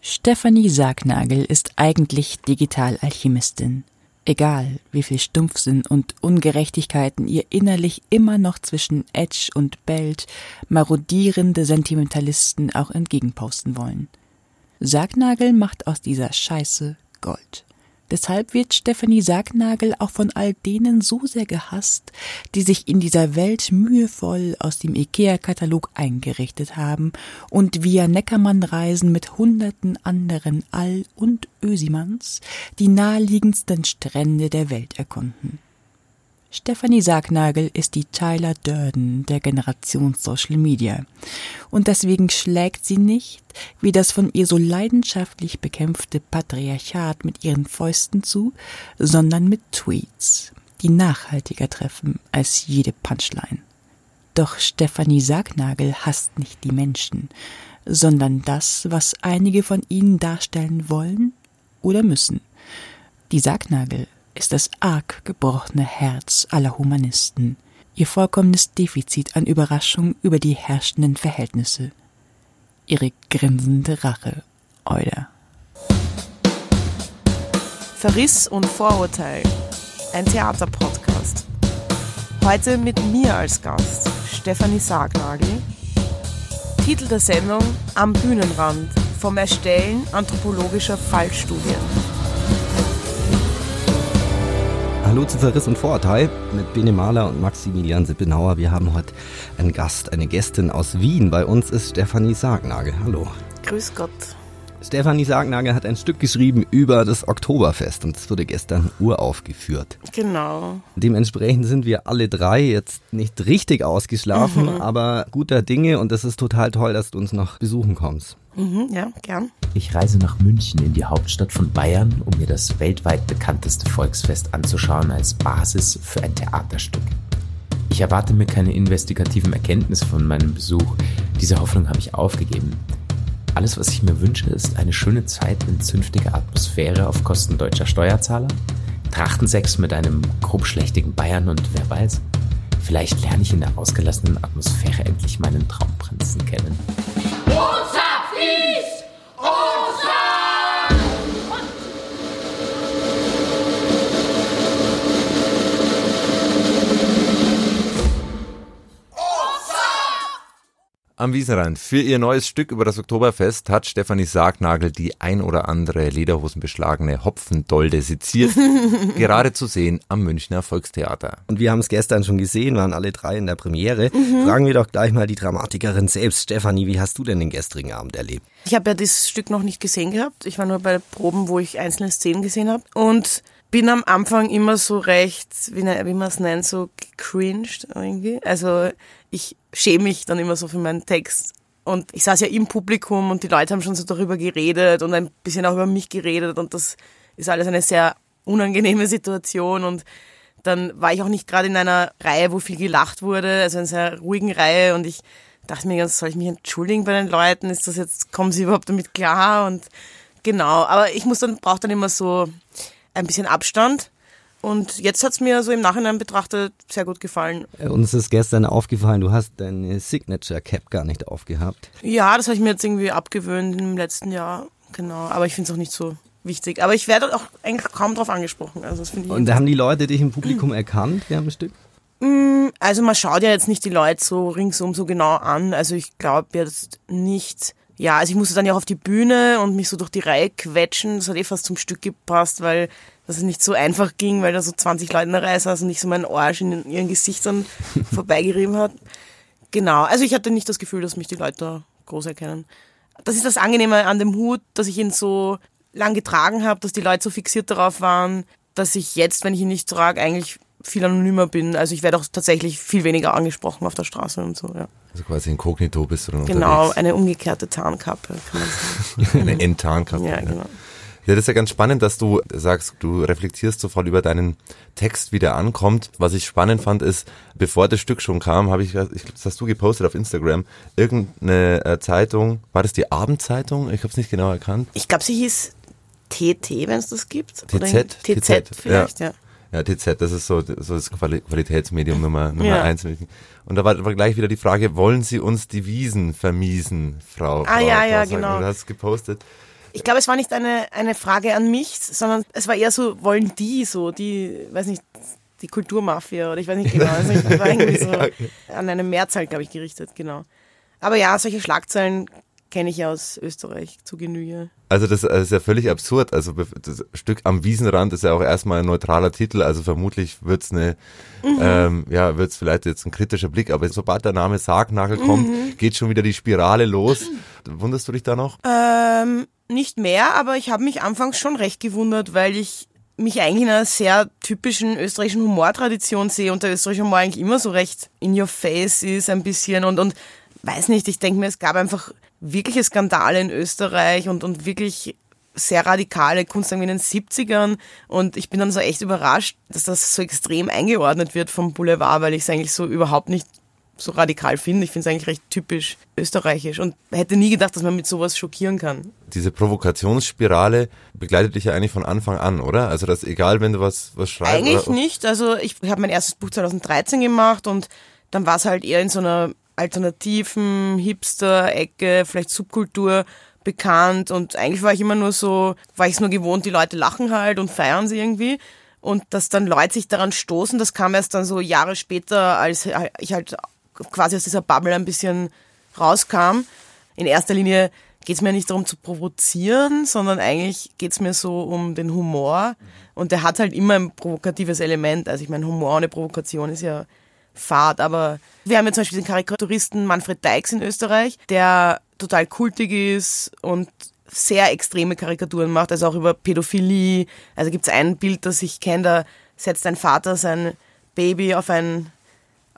Stefanie Sargnagel ist eigentlich Digitalalchemistin. Egal, wie viel Stumpfsinn und Ungerechtigkeiten ihr innerlich immer noch zwischen Edge und Belt marodierende Sentimentalisten auch entgegenposten wollen. Sargnagel macht aus dieser Scheiße Gold. Deshalb wird Stephanie Sargnagel auch von all denen so sehr gehasst, die sich in dieser Welt mühevoll aus dem IKEA-Katalog eingerichtet haben und via Neckermann-Reisen mit hunderten anderen All- und Ösimans die naheliegendsten Strände der Welt erkunden. Stephanie Sargnagel ist die Tyler Durden der Generation Social Media. Und deswegen schlägt sie nicht, wie das von ihr so leidenschaftlich bekämpfte Patriarchat mit ihren Fäusten zu, sondern mit Tweets, die nachhaltiger treffen als jede Punchline. Doch Stephanie Sargnagel hasst nicht die Menschen, sondern das, was einige von ihnen darstellen wollen oder müssen. Die Sargnagel ist das arg gebrochene Herz aller Humanisten, ihr vollkommenes Defizit an Überraschung über die herrschenden Verhältnisse, ihre grinsende Rache, Euder. Verriss und Vorurteil, ein Theaterpodcast. Heute mit mir als Gast, Stefanie Sargnagel. Titel der Sendung Am Bühnenrand vom Erstellen anthropologischer Fallstudien. Hallo zu Verriss und Vorurteil mit Bene Mahler und Maximilian Sippenauer. Wir haben heute einen Gast, eine Gästin aus Wien. Bei uns ist Stefanie Sargnagel. Hallo. Grüß Gott. Stefanie Sargnagel hat ein Stück geschrieben über das Oktoberfest und es wurde gestern uraufgeführt. Genau. Dementsprechend sind wir alle drei jetzt nicht richtig ausgeschlafen, mhm. aber guter Dinge und es ist total toll, dass du uns noch besuchen kommst. Mhm, ja, gern. Ich reise nach München in die Hauptstadt von Bayern, um mir das weltweit bekannteste Volksfest anzuschauen als Basis für ein Theaterstück. Ich erwarte mir keine investigativen Erkenntnisse von meinem Besuch. Diese Hoffnung habe ich aufgegeben. Alles, was ich mir wünsche, ist eine schöne Zeit in zünftiger Atmosphäre auf Kosten deutscher Steuerzahler, Trachtensex mit einem grobschlächtigen Bayern und wer weiß, vielleicht lerne ich in der ausgelassenen Atmosphäre endlich meinen Traumprinzen kennen. Peace! Am Wiesenrand. Für ihr neues Stück über das Oktoberfest hat Stefanie Sargnagel die ein oder andere lederhosenbeschlagene Hopfendolde seziert. gerade zu sehen am Münchner Volkstheater. Und wir haben es gestern schon gesehen, waren alle drei in der Premiere. Mhm. Fragen wir doch gleich mal die Dramatikerin selbst. Stefanie, wie hast du denn den gestrigen Abend erlebt? Ich habe ja das Stück noch nicht gesehen gehabt. Ich war nur bei Proben, wo ich einzelne Szenen gesehen habe. Und bin am Anfang immer so recht, wie, wie man es nennt, so cringed irgendwie. Also ich schäme mich dann immer so für meinen Text. Und ich saß ja im Publikum und die Leute haben schon so darüber geredet und ein bisschen auch über mich geredet und das ist alles eine sehr unangenehme Situation und dann war ich auch nicht gerade in einer Reihe, wo viel gelacht wurde, also in einer sehr ruhigen Reihe und ich dachte mir ganz, soll ich mich entschuldigen bei den Leuten? Ist das jetzt, kommen sie überhaupt damit klar? Und genau, aber ich muss dann, brauche dann immer so ein bisschen Abstand und jetzt hat es mir so im Nachhinein betrachtet sehr gut gefallen. Äh, uns ist gestern aufgefallen, du hast deine Signature Cap gar nicht aufgehabt. Ja, das habe ich mir jetzt irgendwie abgewöhnt im letzten Jahr. Genau, aber ich finde es auch nicht so wichtig. Aber ich werde auch eigentlich kaum darauf angesprochen. Also das ich Und da haben die Leute dich im Publikum erkannt während dem Stück? Mm, also man schaut ja jetzt nicht die Leute so ringsum so genau an. Also ich glaube jetzt nicht. Ja, also ich musste dann ja auch auf die Bühne und mich so durch die Reihe quetschen. Das hat eh fast zum Stück gepasst, weil dass es nicht so einfach ging, weil da so 20 Leute in der Reihe saßen und nicht so meinen Arsch in ihren Gesichtern vorbeigerieben hat. Genau, also ich hatte nicht das Gefühl, dass mich die Leute da groß erkennen. Das ist das Angenehme an dem Hut, dass ich ihn so lang getragen habe, dass die Leute so fixiert darauf waren, dass ich jetzt, wenn ich ihn nicht trage, eigentlich viel anonymer bin. Also ich werde auch tatsächlich viel weniger angesprochen auf der Straße und so, ja. Also quasi inkognito bist du dann Genau, unterwegs. eine umgekehrte Tarnkappe, kann man sagen. eine Endtarnkappe. Ja, genau. Ja, das ist ja ganz spannend, dass du sagst, du reflektierst so voll über deinen Text, wie der ankommt. Was ich spannend fand, ist, bevor das Stück schon kam, habe ich, ich das hast du gepostet auf Instagram, irgendeine äh, Zeitung, war das die Abendzeitung? Ich habe es nicht genau erkannt. Ich glaube, sie hieß TT, wenn es das gibt. TZ? Oder TZ, TZ vielleicht, ja. ja. Ja, TZ, das ist so, so das Qualitätsmedium Nummer, Nummer ja. eins. Und da war, war gleich wieder die Frage, wollen Sie uns die Wiesen vermiesen, Frau? Ah, Frau, ja, ja, genau. Du hast gepostet. Ich glaube, es war nicht eine, eine Frage an mich, sondern es war eher so, wollen die so, die, weiß nicht, die Kulturmafia oder ich weiß nicht genau. Also ich war irgendwie so an eine Mehrzahl, glaube ich, gerichtet, genau. Aber ja, solche Schlagzeilen kenne ich ja aus Österreich zu Genüge. Also das ist ja völlig absurd. Also das Stück am Wiesenrand ist ja auch erstmal ein neutraler Titel, also vermutlich wird's eine, mhm. ähm, ja, wird's vielleicht jetzt ein kritischer Blick, aber sobald der Name Sargnagel kommt, mhm. geht schon wieder die Spirale los. Wunderst du dich da noch? Ähm, nicht mehr, aber ich habe mich anfangs schon recht gewundert, weil ich mich eigentlich in einer sehr typischen österreichischen Humortradition sehe und der österreichische Humor eigentlich immer so recht in your face ist ein bisschen und, und weiß nicht, ich denke mir, es gab einfach wirkliche Skandale in Österreich und, und wirklich sehr radikale Kunst in den 70ern und ich bin dann so echt überrascht, dass das so extrem eingeordnet wird vom Boulevard, weil ich es eigentlich so überhaupt nicht so radikal finde. Ich finde es eigentlich recht typisch österreichisch und hätte nie gedacht, dass man mit sowas schockieren kann. Diese Provokationsspirale begleitet dich ja eigentlich von Anfang an, oder? Also das egal, wenn du was, was schreibst. Eigentlich nicht. Also ich habe mein erstes Buch 2013 gemacht und dann war es halt eher in so einer alternativen Hipster-Ecke, vielleicht Subkultur bekannt und eigentlich war ich immer nur so, war ich es nur gewohnt, die Leute lachen halt und feiern sie irgendwie und dass dann Leute sich daran stoßen, das kam erst dann so Jahre später, als ich halt quasi aus dieser Bubble ein bisschen rauskam. In erster Linie geht es mir nicht darum zu provozieren, sondern eigentlich geht es mir so um den Humor und der hat halt immer ein provokatives Element. Also ich meine, Humor ohne Provokation ist ja Fahrt, aber wir haben ja zum Beispiel den Karikaturisten Manfred Deix in Österreich, der total kultig ist und sehr extreme Karikaturen macht, also auch über Pädophilie. Also gibt es ein Bild, das ich kenne, da setzt ein Vater sein Baby auf ein,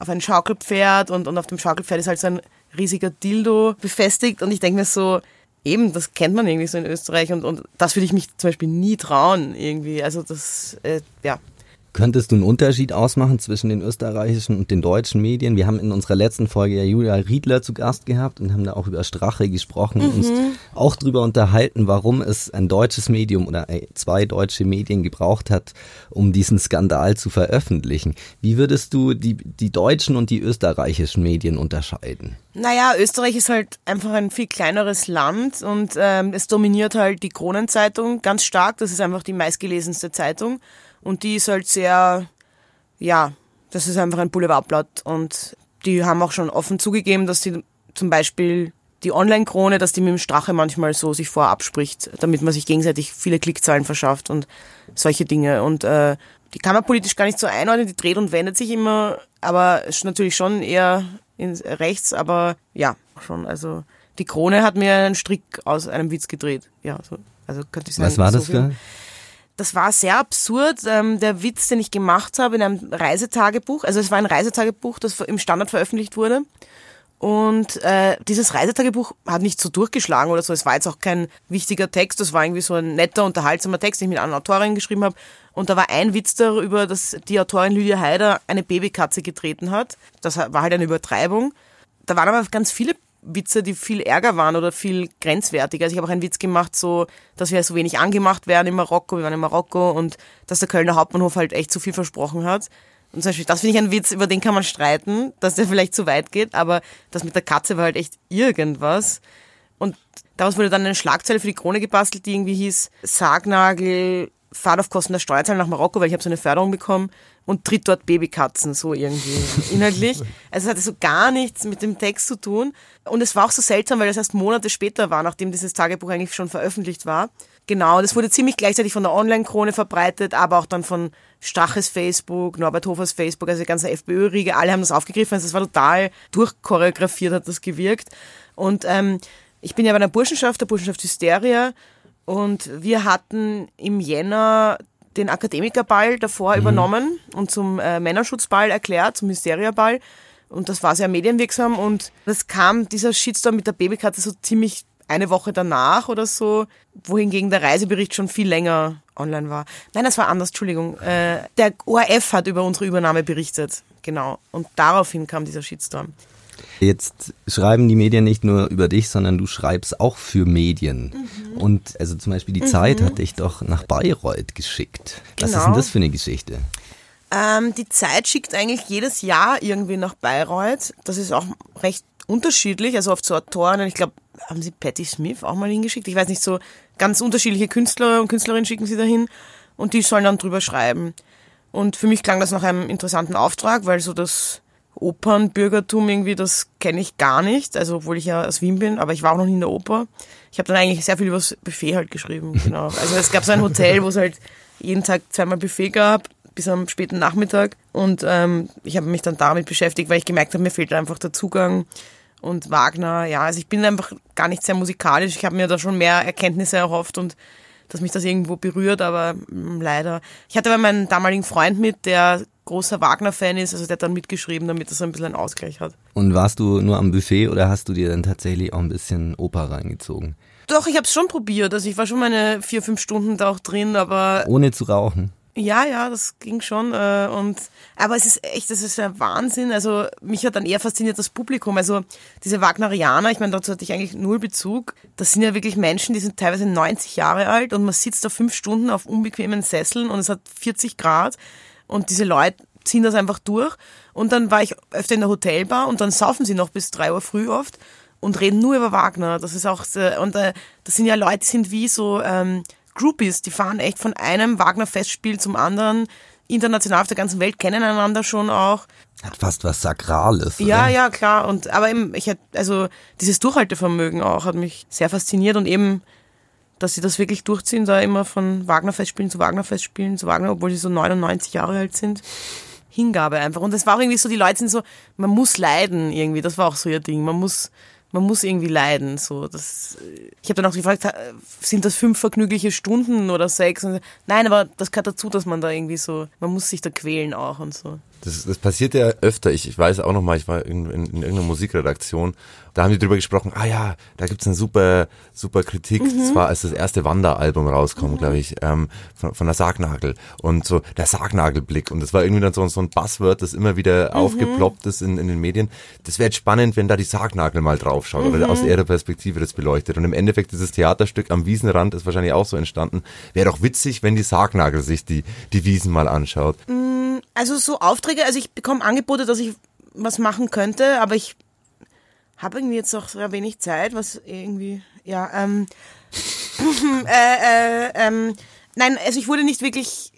auf ein Schaukelpferd und, und auf dem Schaukelpferd ist halt so ein riesiger Dildo befestigt und ich denke mir so, eben, das kennt man irgendwie so in Österreich und, und das würde ich mich zum Beispiel nie trauen irgendwie. Also das, äh, ja, Könntest du einen Unterschied ausmachen zwischen den österreichischen und den deutschen Medien? Wir haben in unserer letzten Folge ja Julia Riedler zu Gast gehabt und haben da auch über Strache gesprochen und mhm. uns auch darüber unterhalten, warum es ein deutsches Medium oder zwei deutsche Medien gebraucht hat, um diesen Skandal zu veröffentlichen. Wie würdest du die, die deutschen und die österreichischen Medien unterscheiden? Naja, Österreich ist halt einfach ein viel kleineres Land und ähm, es dominiert halt die Kronenzeitung ganz stark. Das ist einfach die meistgelesenste Zeitung. Und die ist halt sehr, ja, das ist einfach ein Boulevardblatt. Und die haben auch schon offen zugegeben, dass die zum Beispiel die Online-Krone, dass die mit dem Strache manchmal so sich vorab spricht, damit man sich gegenseitig viele Klickzahlen verschafft und solche Dinge. Und äh, die kann man politisch gar nicht so einordnen, die dreht und wendet sich immer, aber ist natürlich schon eher in rechts, aber ja, schon. Also die Krone hat mir einen Strick aus einem Witz gedreht. Ja, so, also könnte ich sagen. Was war so das für? Das war sehr absurd. Ähm, der Witz, den ich gemacht habe in einem Reisetagebuch, also es war ein Reisetagebuch, das im Standard veröffentlicht wurde. Und äh, dieses Reisetagebuch hat nicht so durchgeschlagen oder so. Es war jetzt auch kein wichtiger Text. Das war irgendwie so ein netter, unterhaltsamer Text, den ich mit einer Autorin geschrieben habe. Und da war ein Witz darüber, dass die Autorin Lydia Heider eine Babykatze getreten hat. Das war halt eine Übertreibung. Da waren aber ganz viele Witze, die viel ärger waren oder viel grenzwertiger. Also ich habe auch einen Witz gemacht, so, dass wir so wenig angemacht werden in Marokko. Wir waren in Marokko und dass der Kölner Hauptbahnhof halt echt zu viel versprochen hat. Und zum Beispiel, das finde ich ein Witz, über den kann man streiten, dass der vielleicht zu weit geht, aber das mit der Katze war halt echt irgendwas. Und daraus wurde dann eine Schlagzeile für die Krone gebastelt, die irgendwie hieß Sargnagel, Fahrt auf Kosten der Steuerzahler nach Marokko, weil ich habe so eine Förderung bekommen und tritt dort Babykatzen, so irgendwie inhaltlich. Also es hatte so gar nichts mit dem Text zu tun. Und es war auch so seltsam, weil das erst Monate später war, nachdem dieses Tagebuch eigentlich schon veröffentlicht war. Genau, das wurde ziemlich gleichzeitig von der Online-Krone verbreitet, aber auch dann von Straches Facebook, Norbert Hofers Facebook, also die ganze FPÖ-Riege, alle haben das aufgegriffen. Also es war total durchchoreografiert, hat das gewirkt. Und ähm, ich bin ja bei einer Burschenschaft, der Burschenschaft Hysteria, und wir hatten im Jänner den Akademikerball davor mhm. übernommen und zum äh, Männerschutzball erklärt, zum Mysteriaball. Und das war sehr medienwirksam und das kam, dieser Shitstorm mit der Babykatze so ziemlich eine Woche danach oder so, wohingegen der Reisebericht schon viel länger online war. Nein, das war anders, Entschuldigung. Äh, der ORF hat über unsere Übernahme berichtet, genau. Und daraufhin kam dieser Shitstorm. Jetzt schreiben die Medien nicht nur über dich, sondern du schreibst auch für Medien. Mhm. Und also zum Beispiel die mhm. Zeit hat dich doch nach Bayreuth geschickt. Was ist denn das für eine Geschichte? Ähm, die Zeit schickt eigentlich jedes Jahr irgendwie nach Bayreuth. Das ist auch recht unterschiedlich, also oft so Autoren. Ich glaube, haben sie Patti Smith auch mal hingeschickt? Ich weiß nicht, so ganz unterschiedliche Künstler und Künstlerinnen schicken sie dahin und die sollen dann drüber schreiben. Und für mich klang das nach einem interessanten Auftrag, weil so das Opernbürgertum irgendwie, das kenne ich gar nicht, also obwohl ich ja aus Wien bin, aber ich war auch noch nie in der Oper. Ich habe dann eigentlich sehr viel über das Buffet halt geschrieben, genau. Also es gab so ein Hotel, wo es halt jeden Tag zweimal Buffet gab, bis am späten Nachmittag. Und ähm, ich habe mich dann damit beschäftigt, weil ich gemerkt habe, mir fehlt einfach der Zugang. Und Wagner, ja, also ich bin einfach gar nicht sehr musikalisch. Ich habe mir da schon mehr Erkenntnisse erhofft und dass mich das irgendwo berührt, aber mm, leider. Ich hatte aber meinen damaligen Freund mit, der großer Wagner-Fan ist, also der hat dann mitgeschrieben, damit das ein bisschen einen Ausgleich hat. Und warst du nur am Buffet oder hast du dir dann tatsächlich auch ein bisschen Oper reingezogen? Doch, ich habe es schon probiert. Also ich war schon meine vier, fünf Stunden da auch drin, aber... Ohne zu rauchen? Ja, ja, das ging schon. Äh, und aber es ist echt, das ist ein Wahnsinn. Also mich hat dann eher fasziniert das Publikum. Also diese Wagnerianer, ich meine, dazu hatte ich eigentlich null Bezug. Das sind ja wirklich Menschen, die sind teilweise 90 Jahre alt und man sitzt da fünf Stunden auf unbequemen Sesseln und es hat 40 Grad und diese Leute ziehen das einfach durch. Und dann war ich öfter in der Hotelbar und dann saufen sie noch bis drei Uhr früh oft und reden nur über Wagner. Das ist auch, und äh, das sind ja Leute, die sind wie so ähm, Groupies, die fahren echt von einem Wagner-Festspiel zum anderen, international auf der ganzen Welt, kennen einander schon auch. Hat fast was Sakrales. Ja, oder? ja, klar. Und aber eben, ich hätte, also dieses Durchhaltevermögen auch hat mich sehr fasziniert und eben, dass sie das wirklich durchziehen, da immer von Wagner-Festspielen zu Wagner-Festspielen zu Wagner, obwohl sie so 99 Jahre alt sind. Hingabe einfach. Und es war auch irgendwie so, die Leute sind so, man muss leiden irgendwie, das war auch so ihr Ding. Man muss, man muss irgendwie leiden. So, das, ich habe dann auch gefragt, sind das fünf vergnügliche Stunden oder sechs? Und, nein, aber das gehört dazu, dass man da irgendwie so, man muss sich da quälen auch und so. Das, das passiert ja öfter. Ich, ich weiß auch noch mal, ich war in, in, in irgendeiner Musikredaktion da haben die drüber gesprochen, ah ja, da gibt's eine super, super Kritik. Mhm. Das war, als das erste Wanderalbum rauskam, mhm. glaube ich, ähm, von, von der Sargnagel. Und so der Sargnagelblick. Und das war irgendwie dann so, so ein Buzzword, das immer wieder mhm. aufgeploppt ist in, in den Medien. Das wäre jetzt spannend, wenn da die Sargnagel mal draufschaut oder mhm. aus ihrer Perspektive das beleuchtet. Und im Endeffekt dieses Theaterstück am Wiesenrand ist wahrscheinlich auch so entstanden. Wäre doch witzig, wenn die Sargnagel sich die, die Wiesen mal anschaut. Mm, also so Aufträge, also ich bekomme Angebote, dass ich was machen könnte, aber ich habe irgendwie jetzt noch sehr wenig Zeit, was irgendwie, ja, ähm, äh, äh, ähm, nein, also ich wurde nicht wirklich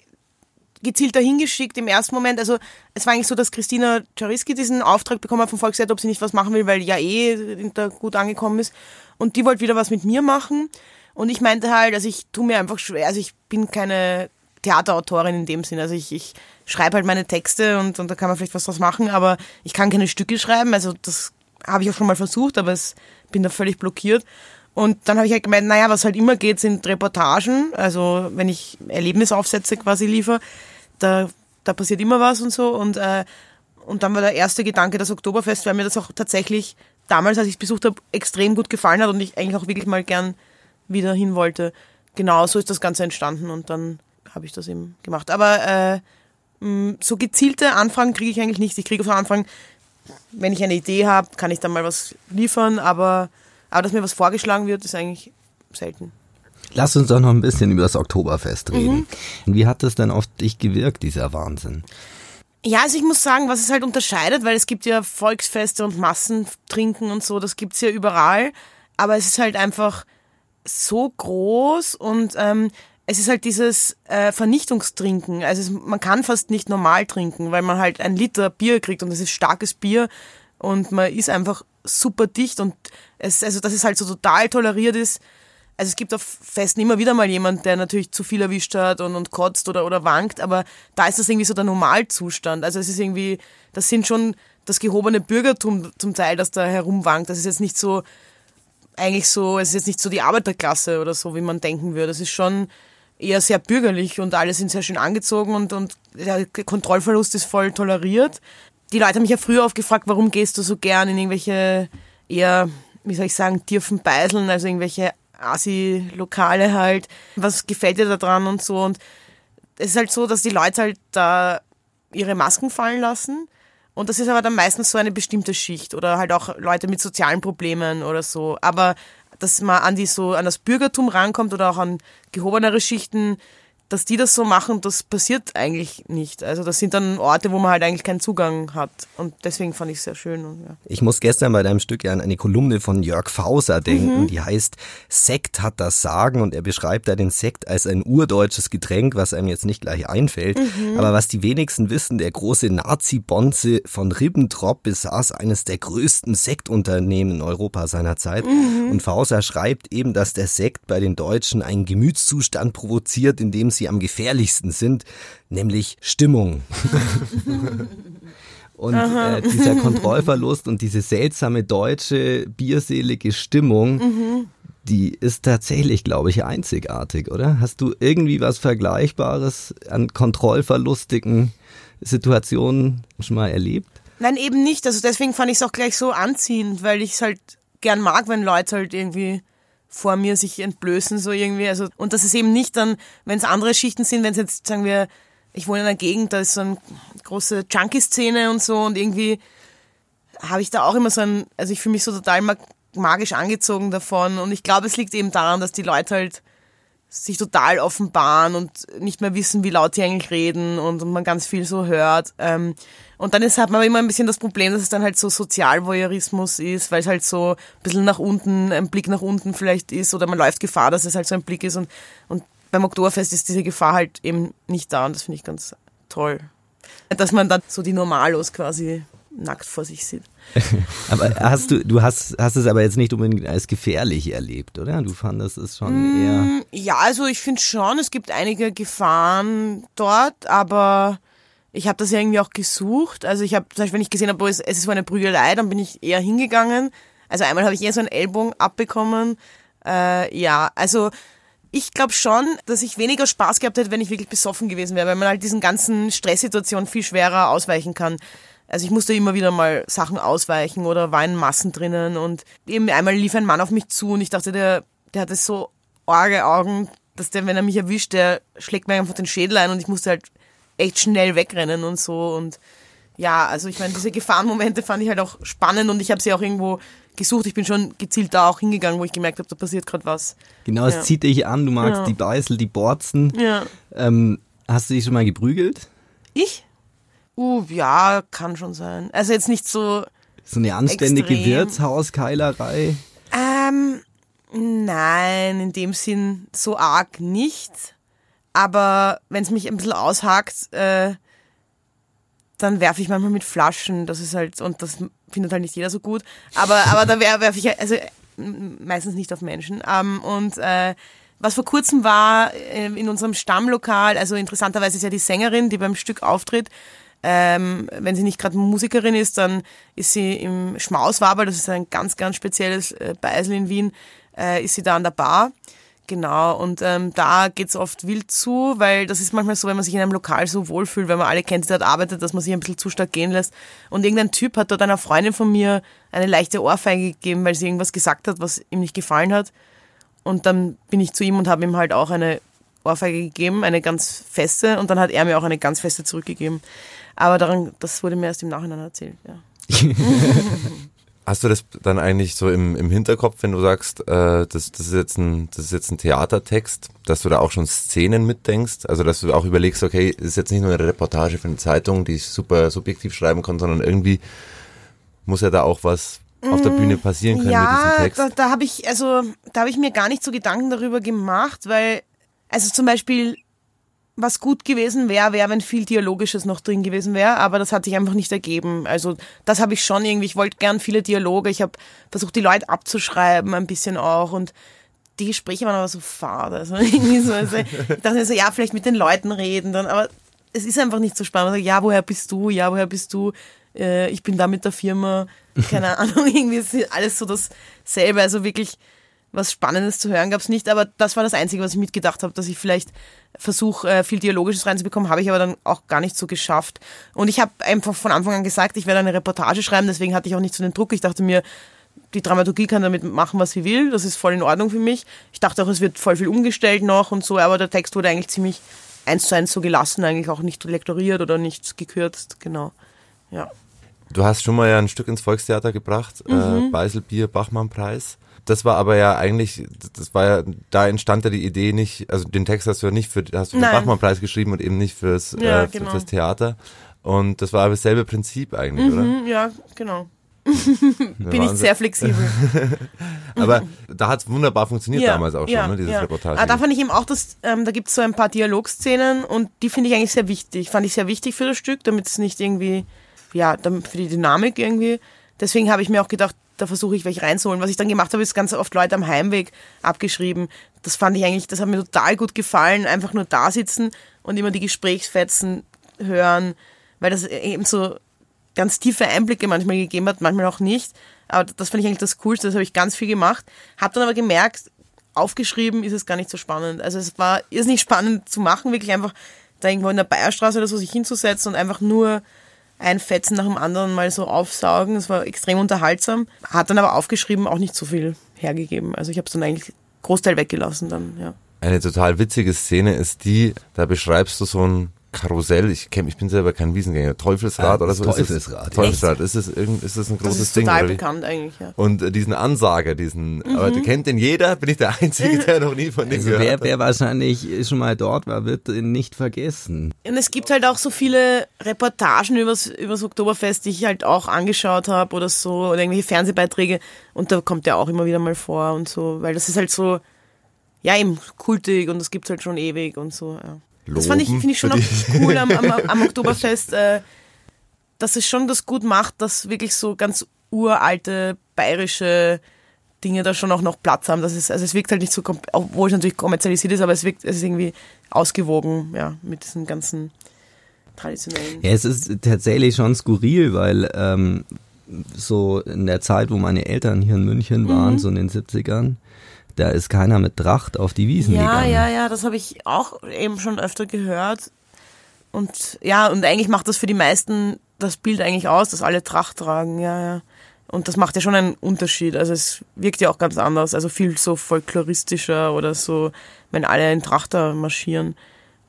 gezielt dahin geschickt im ersten Moment. Also es war eigentlich so, dass Christina Czariski diesen Auftrag bekommen hat vom Volksseite, ob sie nicht was machen will, weil ja eh da gut angekommen ist. Und die wollte wieder was mit mir machen. Und ich meinte halt, also ich tue mir einfach schwer, also ich bin keine Theaterautorin in dem Sinn. Also ich, ich schreibe halt meine Texte und, und da kann man vielleicht was draus machen, aber ich kann keine Stücke schreiben. Also das habe ich auch schon mal versucht, aber es bin da völlig blockiert. Und dann habe ich halt gemeint, naja, was halt immer geht, sind Reportagen. Also wenn ich Erlebnisaufsätze quasi liefere, da, da passiert immer was und so. Und, äh, und dann war der erste Gedanke das Oktoberfest, weil mir das auch tatsächlich damals, als ich es besucht habe, extrem gut gefallen hat und ich eigentlich auch wirklich mal gern wieder hin wollte. Genau, so ist das Ganze entstanden und dann habe ich das eben gemacht. Aber äh, so gezielte Anfragen kriege ich eigentlich nicht. Ich kriege so Anfragen, wenn ich eine Idee habe, kann ich dann mal was liefern, aber, aber dass mir was vorgeschlagen wird, ist eigentlich selten. Lass uns doch noch ein bisschen über das Oktoberfest reden. Mhm. Wie hat das denn auf dich gewirkt, dieser Wahnsinn? Ja, also ich muss sagen, was es halt unterscheidet, weil es gibt ja Volksfeste und Massentrinken und so, das gibt's ja überall, aber es ist halt einfach so groß und ähm, es ist halt dieses äh, Vernichtungstrinken. Also es, man kann fast nicht normal trinken, weil man halt ein Liter Bier kriegt und es ist starkes Bier und man ist einfach super dicht und es, also dass es halt so total toleriert ist. Also es gibt auf Festen immer wieder mal jemand, der natürlich zu viel erwischt hat und, und kotzt oder, oder wankt, aber da ist das irgendwie so der Normalzustand. Also es ist irgendwie, das sind schon das gehobene Bürgertum zum Teil, das da herumwankt. Das ist jetzt nicht so, eigentlich so, es ist jetzt nicht so die Arbeiterklasse oder so, wie man denken würde. Es ist schon, eher sehr bürgerlich und alle sind sehr schön angezogen und, und der Kontrollverlust ist voll toleriert. Die Leute haben mich ja früher oft gefragt, warum gehst du so gern in irgendwelche eher, wie soll ich sagen, tiefen Beiseln, also irgendwelche Asi-Lokale halt. Was gefällt dir da dran und so. Und es ist halt so, dass die Leute halt da ihre Masken fallen lassen. Und das ist aber dann meistens so eine bestimmte Schicht oder halt auch Leute mit sozialen Problemen oder so. Aber dass man an die so an das Bürgertum rankommt oder auch an gehobenere Schichten, dass die das so machen, das passiert eigentlich nicht. Also das sind dann Orte, wo man halt eigentlich keinen Zugang hat. Und deswegen fand ich es sehr schön. Und, ja. Ich muss gestern bei deinem Stück ja an eine Kolumne von Jörg Fauser denken, Mhm. die heißt Sekt hat das Sagen und er beschreibt da den Sekt als ein urdeutsches Getränk, was einem jetzt nicht gleich einfällt. Mhm. Aber was die wenigsten wissen, der große Nazi-Bonze von Ribbentrop besaß eines der größten Sektunternehmen in Europa seiner Zeit. Mhm. Und Fauser schreibt eben, dass der Sekt bei den Deutschen einen Gemütszustand provoziert, in dem sie am gefährlichsten sind, nämlich Stimmung. Und äh, dieser Kontrollverlust und diese seltsame deutsche bierselige Stimmung, die ist tatsächlich, glaube ich, einzigartig, oder? Hast du irgendwie was Vergleichbares an kontrollverlustigen Situationen schon mal erlebt? Nein, eben nicht. Also deswegen fand ich es auch gleich so anziehend, weil ich es halt gern mag, wenn Leute halt irgendwie vor mir sich entblößen, so irgendwie. Also, und das ist eben nicht dann, wenn es andere Schichten sind, wenn es jetzt, sagen wir, ich wohne in einer Gegend, da ist so eine große Junkie-Szene und so und irgendwie habe ich da auch immer so ein, also ich fühle mich so total mag magisch angezogen davon und ich glaube, es liegt eben daran, dass die Leute halt sich total offenbaren und nicht mehr wissen, wie laut sie eigentlich reden und, man ganz viel so hört. Ähm, und dann ist, hat man immer ein bisschen das Problem, dass es dann halt so Sozialvoyeurismus ist, weil es halt so ein bisschen nach unten, ein Blick nach unten vielleicht ist oder man läuft Gefahr, dass es halt so ein Blick ist und, und beim Oktoberfest ist diese Gefahr halt eben nicht da und das finde ich ganz toll. Dass man dann so die Normalos quasi nackt vor sich sieht. Aber hast du, du hast, hast es aber jetzt nicht unbedingt als gefährlich erlebt, oder? Du fandest es schon eher. Ja, also ich finde schon, es gibt einige Gefahren dort, aber ich habe das ja irgendwie auch gesucht. Also ich habe, zum Beispiel, wenn ich gesehen habe, es, es ist so eine Prügelei, dann bin ich eher hingegangen. Also einmal habe ich eher so einen Ellbogen abbekommen. Äh, ja, also ich glaube schon, dass ich weniger Spaß gehabt hätte, wenn ich wirklich besoffen gewesen wäre, weil man halt diesen ganzen Stresssituationen viel schwerer ausweichen kann. Also ich musste immer wieder mal Sachen ausweichen oder war in Massen drinnen und eben einmal lief ein Mann auf mich zu und ich dachte, der, der hatte so arge Augen, dass der, wenn er mich erwischt, der schlägt mir einfach den Schädel ein und ich musste halt echt schnell wegrennen und so und ja, also ich meine, diese Gefahrenmomente fand ich halt auch spannend und ich habe sie auch irgendwo gesucht. Ich bin schon gezielt da auch hingegangen, wo ich gemerkt habe, da passiert gerade was. Genau, es Ja. zieht dich an, du magst Ja. die Beißel, die Borzen. Ja. Ähm, hast du dich schon mal geprügelt? Ich? Uh, ja, kann schon sein. Also jetzt nicht so, So eine anständige Extrem. Wirtshauskeilerei? Ähm, nein, in dem Sinn so arg nicht. Aber wenn es mich ein bisschen aushakt, äh, dann werfe ich manchmal mit Flaschen. Das ist halt, und das findet halt nicht jeder so gut. Aber, aber da werfe werf ich, also m- meistens nicht auf Menschen. Ähm, und äh, was vor kurzem war äh, in unserem Stammlokal, also interessanterweise ist ja die Sängerin, die beim Stück auftritt, ähm, wenn sie nicht gerade Musikerin ist, dann ist sie im Schmauswaber, das ist ein ganz, ganz spezielles äh, Beisel in Wien, äh, ist sie da an der Bar. Genau, und ähm, da geht's oft wild zu, weil das ist manchmal so, wenn man sich in einem Lokal so wohlfühlt, wenn man alle kennt, die dort arbeitet, dass man sich ein bisschen zu stark gehen lässt. Und irgendein Typ hat dort einer Freundin von mir eine leichte Ohrfeige gegeben, weil sie irgendwas gesagt hat, was ihm nicht gefallen hat. Und dann bin ich zu ihm und habe ihm halt auch eine Ohrfeige gegeben, eine ganz feste, und dann hat er mir auch eine ganz feste zurückgegeben. Aber daran, das wurde mir erst im Nachhinein erzählt, ja. Hast du das dann eigentlich so im, im Hinterkopf, wenn du sagst, äh, das, das, ist jetzt ein, das ist jetzt ein Theatertext, dass du da auch schon Szenen mitdenkst? Also dass du auch überlegst, okay, ist jetzt nicht nur eine Reportage für eine Zeitung, die ich super subjektiv schreiben kann, sondern irgendwie muss ja da auch was auf der Bühne passieren können mit diesem Ja, Text. da, da habe ich, also, da habe ich mir gar nicht so Gedanken darüber gemacht, weil, also zum Beispiel, was gut gewesen wäre, wäre, wenn viel Dialogisches noch drin gewesen wäre, aber das hat sich einfach nicht ergeben. Also das habe ich schon irgendwie, ich wollte gern viele Dialoge, ich habe versucht, die Leute abzuschreiben, ein bisschen auch und die Gespräche waren aber so fad. Also irgendwie so, also ich dachte mir so, ja, vielleicht mit den Leuten reden dann, aber es ist einfach nicht so spannend. Also, ja, woher bist du? Ja, woher bist du? Äh, ich bin da mit der Firma. Keine Ahnung, irgendwie ist alles so dasselbe. Also wirklich was Spannendes zu hören gab es nicht, aber das war das Einzige, was ich mitgedacht habe, dass ich vielleicht versuche, äh, viel Dialogisches reinzubekommen, habe ich aber dann auch gar nicht so geschafft. Und ich habe einfach von Anfang an gesagt, ich werde eine Reportage schreiben, deswegen hatte ich auch nicht so den Druck. Ich dachte mir, die Dramaturgie kann damit machen, was sie will, das ist voll in Ordnung für mich. Ich dachte auch, es wird voll viel umgestellt noch und so, aber der Text wurde eigentlich ziemlich eins zu eins so gelassen, eigentlich auch nicht lektoriert oder nicht gekürzt, genau. Ja. Du hast schon mal ja ein Stück ins Volkstheater gebracht, äh, Mhm. Beiselbier Bachmann-Preis. Das war aber ja eigentlich, das war ja, da entstand ja die Idee nicht, also den Text hast du ja nicht für, hast du für den. Bachmann-Preis geschrieben und eben nicht fürs, Ja, äh, für, genau. fürs Theater. Und das war aber dasselbe Prinzip eigentlich, oder? Mhm, ja, genau. Ja, Bin ich Wahnsinn. sehr flexibel. Aber da hat es wunderbar funktioniert damals auch schon, ja, ne, dieses ja. Reportage. Ah, da fand ich eben auch, dass ähm, da gibt es so ein paar Dialogszenen und die finde ich eigentlich sehr wichtig. Fand ich sehr wichtig für das Stück, damit es nicht irgendwie, ja, für die Dynamik irgendwie. Deswegen habe ich mir auch gedacht, da versuche ich welche reinzuholen. Was ich dann gemacht habe, ist ganz oft Leute am Heimweg abgeschrieben. Das fand ich eigentlich, das hat mir total gut gefallen. Einfach nur da sitzen und immer die Gesprächsfetzen hören, weil das eben so ganz tiefe Einblicke manchmal gegeben hat, manchmal auch nicht. Aber das fand ich eigentlich das Coolste, das habe ich ganz viel gemacht. Habe dann aber gemerkt, aufgeschrieben ist es gar nicht so spannend. Also es war ist nicht spannend zu machen, wirklich einfach da irgendwo in der Bayerstraße oder so sich hinzusetzen und einfach nur ein Fetzen nach dem anderen mal so aufsaugen. Das war extrem unterhaltsam. Hat dann aber aufgeschrieben auch nicht so viel hergegeben. Also ich habe es dann eigentlich Großteil weggelassen dann, ja. Eine total witzige Szene ist die, da beschreibst du so ein Karussell, ich kenn, ich bin selber kein Wiesengänger, Teufelsrad Ah, oder so. das Ist es- Teufelsrad, ja. Teufelsrad, ist es, irgend, ist das ein Das großes ist Ding? total bekannt eigentlich, ja. Und äh, diesen Ansager, diesen, aber Mhm. der kennt den jeder, bin ich der Einzige, der noch nie von dem Also gehört wer, hat. wer wahrscheinlich schon mal dort war, wird ihn nicht vergessen. Und es gibt halt auch so viele Reportagen übers, übers Oktoberfest, die ich halt auch angeschaut habe oder so, oder irgendwelche Fernsehbeiträge. Und da kommt der auch immer wieder mal vor und so, weil das ist halt so, ja, eben kultig und das gibt's halt schon ewig und so, ja. Das fand ich, finde ich schon auch cool am, am, am Oktoberfest, äh, dass es schon das gut macht, dass wirklich so ganz uralte bayerische Dinge da schon auch noch Platz haben. Das ist, also es wirkt halt nicht so, obwohl es natürlich kommerzialisiert ist, aber es wirkt, es ist irgendwie ausgewogen, ja, mit diesen ganzen traditionellen. Ja, es ist tatsächlich schon skurril, weil ähm, so in der Zeit, wo meine Eltern hier in München Mhm. waren, so in den 70ern, da ist keiner mit Tracht auf die Wiesen Ja, gegangen. ja, ja, das habe ich auch eben schon öfter gehört. Und ja, und eigentlich macht das für die meisten das Bild eigentlich aus, dass alle Tracht tragen, ja, ja. Und das macht ja schon einen Unterschied. Also es wirkt ja auch ganz anders, also viel so folkloristischer oder so, wenn alle in Trachter marschieren.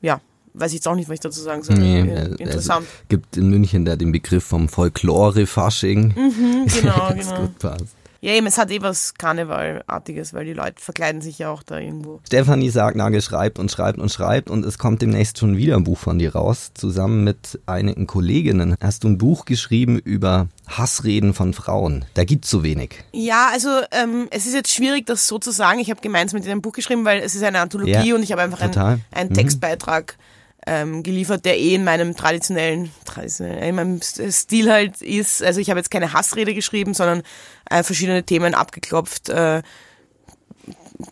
Ja, weiß ich jetzt auch nicht, was ich dazu sagen soll. Nee, also Interessant. gibt in München da den Begriff vom Folklore-Fasching. genau, Das genau. gut passt. Ja, eben, es hat eh was Karnevalartiges, weil die Leute verkleiden sich ja auch da irgendwo. Stefanie Sargnagel schreibt und schreibt und schreibt und es kommt demnächst schon wieder ein Buch von dir raus. Zusammen mit einigen Kolleginnen hast du ein Buch geschrieben über Hassreden von Frauen. Da gibt's so wenig. Ja, also ähm, es ist jetzt schwierig, das so zu sagen. Ich habe gemeinsam mit dir ein Buch geschrieben, weil es ist eine Anthologie Ja, und ich habe einfach einen, einen Mhm. Ähm, geliefert, der eh in meinem traditionellen, traditionellen in meinem Stil halt ist. Also ich habe jetzt keine Hassrede geschrieben, sondern äh, verschiedene Themen abgeklopft, äh,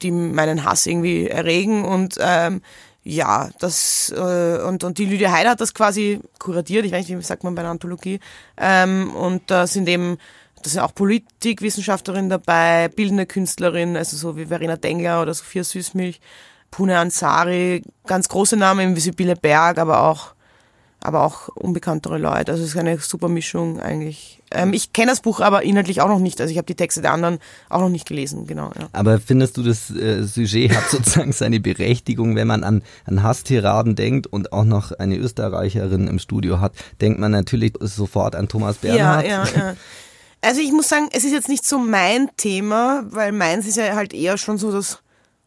die meinen Hass irgendwie erregen und ähm, ja, das äh, und, und die Lydia Heider hat das quasi kuratiert, ich weiß nicht, wie sagt man bei einer Anthologie. Ähm, und da sind eben, da sind auch Politikwissenschaftlerin dabei, bildende Künstlerin, also so wie Verena Dengler oder Sophia Süßmilch, Pune Ansari, ganz große Namen wie Sibylle Berg, aber auch aber auch unbekanntere Leute. Also es ist eine super Mischung eigentlich. Ähm, ich kenne das Buch aber inhaltlich auch noch nicht. Also ich habe die Texte der anderen auch noch nicht gelesen, genau. Ja. Aber findest du, das äh, Sujet hat sozusagen seine Berechtigung, wenn man an, an Hasstiraden denkt und auch noch eine Österreicherin im Studio hat, denkt man natürlich sofort an Thomas Bernhard. Ja, ja, ja. Also ich muss sagen, es ist jetzt nicht so mein Thema, weil meins ist ja halt eher schon so das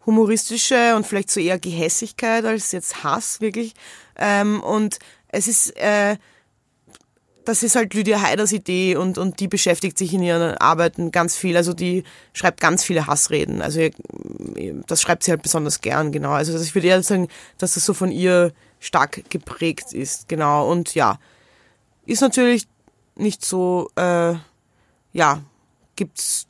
Humoristische und vielleicht so eher Gehässigkeit als jetzt Hass wirklich. Ähm, und es ist, äh, das ist halt Lydia Heiders Idee und, und die beschäftigt sich in ihren Arbeiten ganz viel. Also die schreibt ganz viele Hassreden. Also ihr- das schreibt sie halt besonders gern, genau. Also ich würde eher sagen, dass das so von ihr stark geprägt ist, genau. Und ja, ist natürlich nicht so, äh, ja, gibt's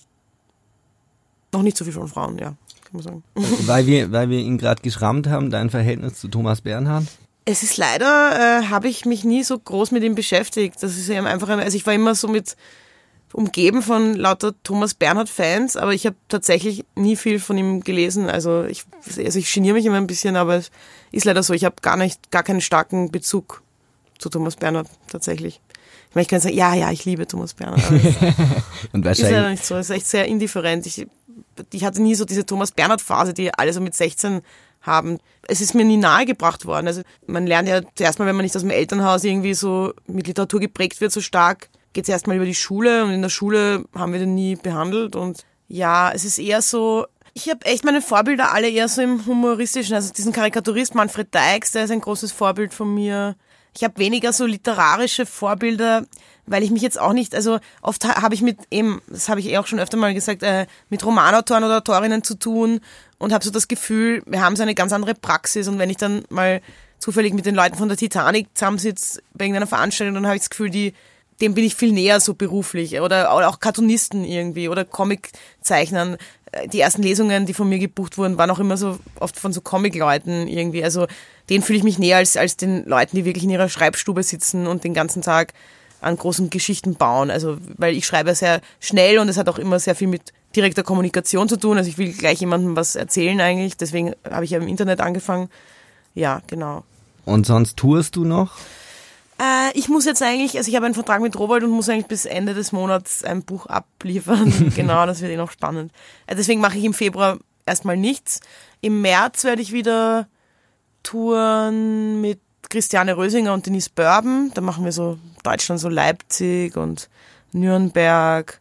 noch nicht so viel von Frauen, ja, man sagen. Weil wir, weil wir ihn gerade geschrammt haben, dein Verhältnis zu Thomas Bernhard. Es ist leider, äh, habe ich mich nie so groß mit ihm beschäftigt. Das ist eben einfach, ein, also ich war immer so mit umgeben von lauter Thomas Bernhard Fans, aber ich habe tatsächlich nie viel von ihm gelesen. Also ich, also ich geniere mich immer ein bisschen, aber es ist leider so. Ich habe gar nicht, gar keinen starken Bezug zu Thomas Bernhard tatsächlich. Ich meine, ich kann sagen, ja, ja, ich liebe Thomas Bernhard. Und Ist leider wahrscheinlich, nicht so. Ist echt sehr indifferent. Ich, ich hatte nie so diese Thomas Bernhard Phase, die alle so mit 16 haben. Es ist mir nie nahegebracht worden. Also man lernt ja zuerst mal, wenn man nicht aus dem Elternhaus irgendwie so mit Literatur geprägt wird, so stark geht es erstmal über die Schule und in der Schule haben wir den nie behandelt und ja, es ist eher so, ich habe echt meine Vorbilder alle eher so im humoristischen, also diesen Karikaturist Manfred Dykes, der ist ein großes Vorbild von mir. Ich habe weniger so literarische Vorbilder, weil ich mich jetzt auch nicht, also oft habe ich mit eben, das habe ich eh auch schon öfter mal gesagt, äh, mit Romanautoren oder Autorinnen zu tun und habe so das Gefühl, wir haben so eine ganz andere Praxis und wenn ich dann mal zufällig mit den Leuten von der Titanic zusammensitze bei irgendeiner Veranstaltung, dann habe ich das Gefühl, die dem bin ich viel näher so beruflich oder, auch Cartoonisten irgendwie oder Comiczeichnern. Äh, die ersten Lesungen, die von mir gebucht wurden, waren auch immer so oft von so Comic-Leuten irgendwie. Also denen fühle ich mich näher als, als den Leuten, die wirklich in ihrer Schreibstube sitzen und den ganzen Tag an großen Geschichten bauen. Also weil ich schreibe sehr schnell und es hat auch immer sehr viel mit direkter Kommunikation zu tun. Also ich will gleich jemandem was erzählen eigentlich. Deswegen habe ich ja im Internet angefangen. Ja, genau. Und sonst tourst du noch? Äh, ich muss jetzt eigentlich, also ich habe einen Vertrag mit Robert und muss eigentlich bis Ende des Monats ein Buch abliefern. genau, das wird eh noch spannend. Äh, deswegen mache ich im Februar erstmal nichts. Im März werde ich wieder touren mit Christiane Rösinger und Denise Börben. Da machen wir so Deutschland, so Leipzig und Nürnberg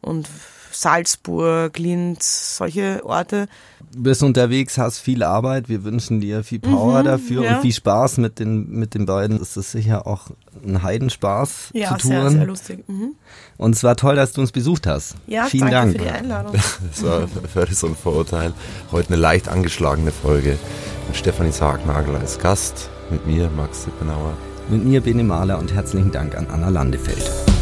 und Salzburg, Linz, solche Orte. Du bist unterwegs, hast viel Arbeit. Wir wünschen dir viel Power mhm, dafür ja. und viel Spaß mit den, mit den beiden. Es ist sicher auch ein Heidenspaß ja, zu touren. Sehr, sehr lustig. Mhm. Und es war toll, dass du uns besucht hast. Ja, Vielen danke Dank. für die Einladung. das war völlig so ein Vorurteil. Heute eine leicht angeschlagene Folge mit Stefanie Sargnagel als Gast, mit mir, Max Sippenauer. Mit mir, Bene Mahler und herzlichen Dank an Anna Landefeld.